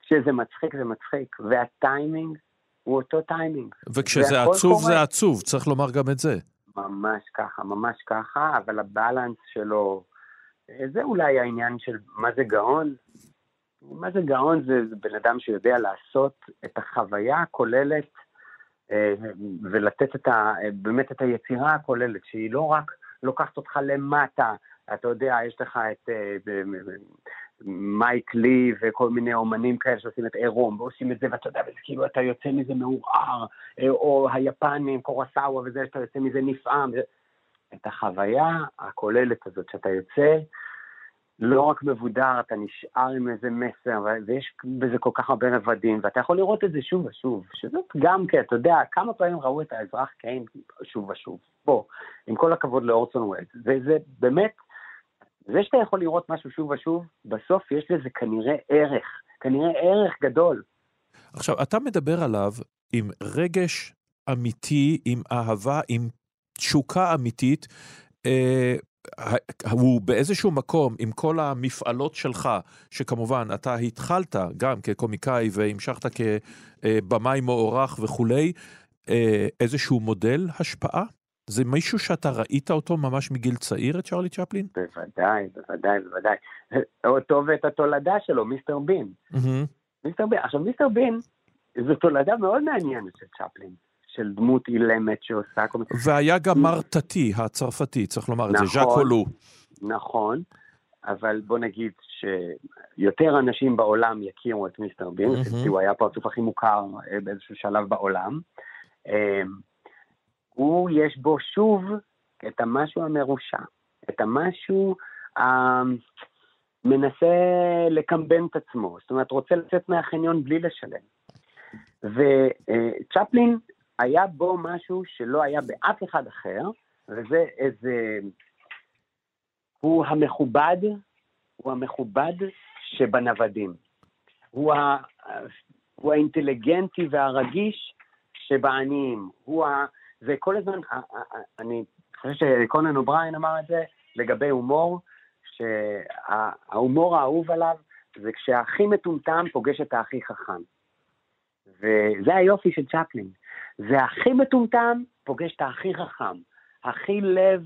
כשזה מצחיק זה מצחיק, והטיימינג הוא אותו טיימינג. וכשזה עצוב קורה. זה עצוב, צריך לומר גם את זה. ממש ככה, ממש ככה, אבל הבלנס שלו, אה, זה אולי העניין של מה זה גאון. מה זה גאון זה, זה בן אדם שיודע לעשות את החוויה הכוללת אה, ולתת את ה, אה, באמת את היצירה הכוללת, שהיא לא רק לוקחת אותך למטה, אתה יודע, יש לך את מייק לי וכל מיני אומנים כאלה שעושים את עירום, ועושים את זה, ואתה יודע, וזה כאילו אתה יוצא מזה מעורער, אה, או היפנים, קורסאווה וזה, שאתה יוצא מזה נפעם. את החוויה הכוללת הזאת, שאתה יוצא, לא רק מבודר, אתה נשאר עם איזה מסר, ויש בזה כל כך הרבה רבדים, ואתה יכול לראות את זה שוב ושוב, שזאת גם כן, אתה יודע, כמה פעמים ראו את האזרח קיין שוב ושוב. בוא, עם כל הכבוד לאורסון ווילס, וזה באמת, זה שאתה יכול לראות משהו שוב ושוב, בסוף יש לזה כנראה ערך, כנראה ערך גדול. עכשיו, אתה מדבר עליו עם רגש אמיתי, עם אהבה, עם תשוקה אמיתית. אה, הוא באיזשהו מקום, עם כל המפעלות שלך, שכמובן אתה התחלת גם כקומיקאי והמשכת כבמאי מוערך וכולי, אה, איזשהו מודל השפעה? זה מישהו שאתה ראית אותו ממש מגיל צעיר, את צ'רלי צ'פלין? בוודאי, בוודאי, בוודאי. אותו ואת התולדה שלו, מיסטר בין. מיסטר בין, עכשיו מיסטר בין, זו תולדה מאוד מעניינת של צ'פלין, של דמות אילמת שעושה כל מיני... והיה גם מר טאטי הצרפתי, צריך לומר את זה, נכון. ז'אק אולו. נכון, אבל בוא נגיד שיותר אנשים בעולם יכירו את מיסטר בין. כי הוא היה הפרצוף הכי מוכר אה, באיזשהו שלב בעולם. אה, הוא, יש בו שוב את המשהו המרושע, את המשהו המנסה לקמבן את עצמו, זאת אומרת, רוצה לצאת מהחניון בלי לשלם. וצ'פלין, היה בו משהו שלא היה באף אחד אחר, וזה איזה... הוא המכובד, הוא המכובד שבנוודים. הוא, ה... הוא האינטליגנטי והרגיש שבעניים. הוא ה... זה כל הזמן, אני חושב שקונאן אובריין אמר את זה לגבי הומור, שההומור האהוב עליו זה כשהכי מטומטם פוגש את הכי חכם. וזה היופי של צ'פלין. זה הכי מטומטם פוגש את הכי חכם. הכי לב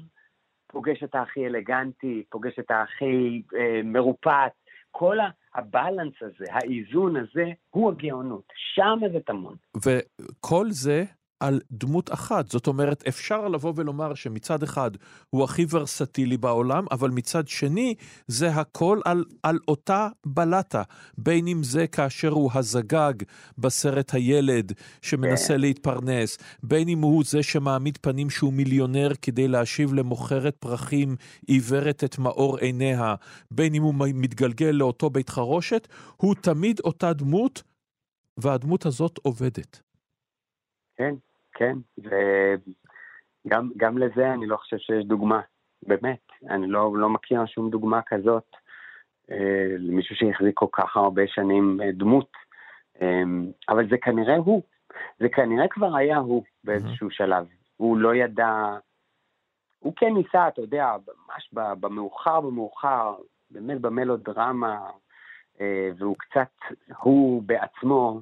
פוגש את הכי אלגנטי, פוגש את הכי אה, מרופט. כל ה- הבלנס הזה, האיזון הזה, הוא הגאונות. שם זה טמון. וכל זה על דמות אחת. זאת אומרת, אפשר לבוא ולומר שמצד אחד הוא הכי ורסטילי בעולם, אבל מצד שני זה הכל על, על אותה בלטה. בין אם זה כאשר הוא הזגג בסרט הילד שמנסה להתפרנס, בין אם הוא זה שמעמיד פנים שהוא מיליונר כדי להשיב למוכרת פרחים עיוורת את מאור עיניה, בין אם הוא מתגלגל לאותו בית חרושת, הוא תמיד אותה דמות, והדמות הזאת עובדת. כן, כן, וגם גם לזה אני לא חושב שיש דוגמה, באמת. אני לא, לא מכיר שום דוגמה כזאת אה, למישהו שהחזיק כל כך הרבה שנים אה, דמות. אה, אבל זה כנראה הוא. זה כנראה כבר היה הוא באיזשהו שלב. הוא לא ידע... הוא כן ניסה, אתה יודע, ממש במאוחר במאוחר, באמת במלודרמה, אה, והוא קצת, הוא בעצמו,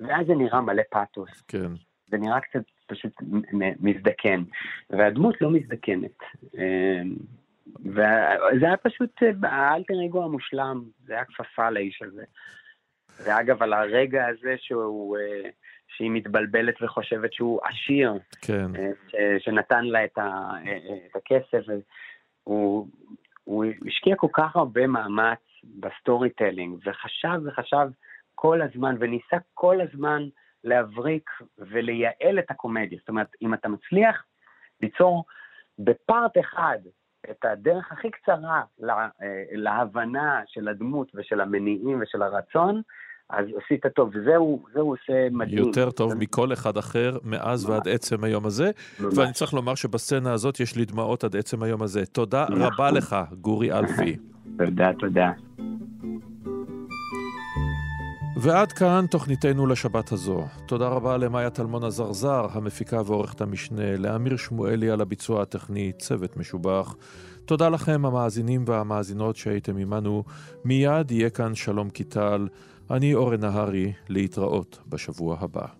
ואז זה נראה מלא פאתוס. כן. זה נראה קצת פשוט מזדקן, והדמות לא מזדקנת. אמ, וזה היה פשוט האלטר אגו המושלם, זה היה כפפה לאיש הזה. ואגב, על הרגע הזה שהוא, אה, שהיא מתבלבלת וחושבת שהוא עשיר, כן. אה, ש- שנתן לה את, ה, אה, את הכסף, הוא, הוא השקיע כל כך הרבה מאמץ ב storytelling, וחשב וחשב כל הזמן, וניסה כל הזמן להבריק ולייעל את הקומדיה. זאת אומרת, אם אתה מצליח ליצור ב part אחד את הדרך הכי קצרה לה, אה, להבנה של הדמות ושל המניעים ושל הרצון, אז עשית טוב, וזהו זה הוא עושה מדהים. יותר טוב מכל אחד אחר מאז ועד עצם היום הזה. ממש. ואני צריך לומר שבסצנה הזאת יש לי דמעות עד עצם היום הזה. תודה נכון. רבה לך, גורי אלפי. תודה, תודה. ועד כאן תוכניתנו לשבת הזו. תודה רבה למאיה טלמון הזרזר, המפיקה ועורכת המשנה, לאמיר שמואלי על הביצוע הטכני, צוות משובח. תודה לכם, המאזינים והמאזינות שהייתם עמנו. מיד יהיה כאן שלום קיטל. אני אורן נהרי, להתראות בשבוע הבא.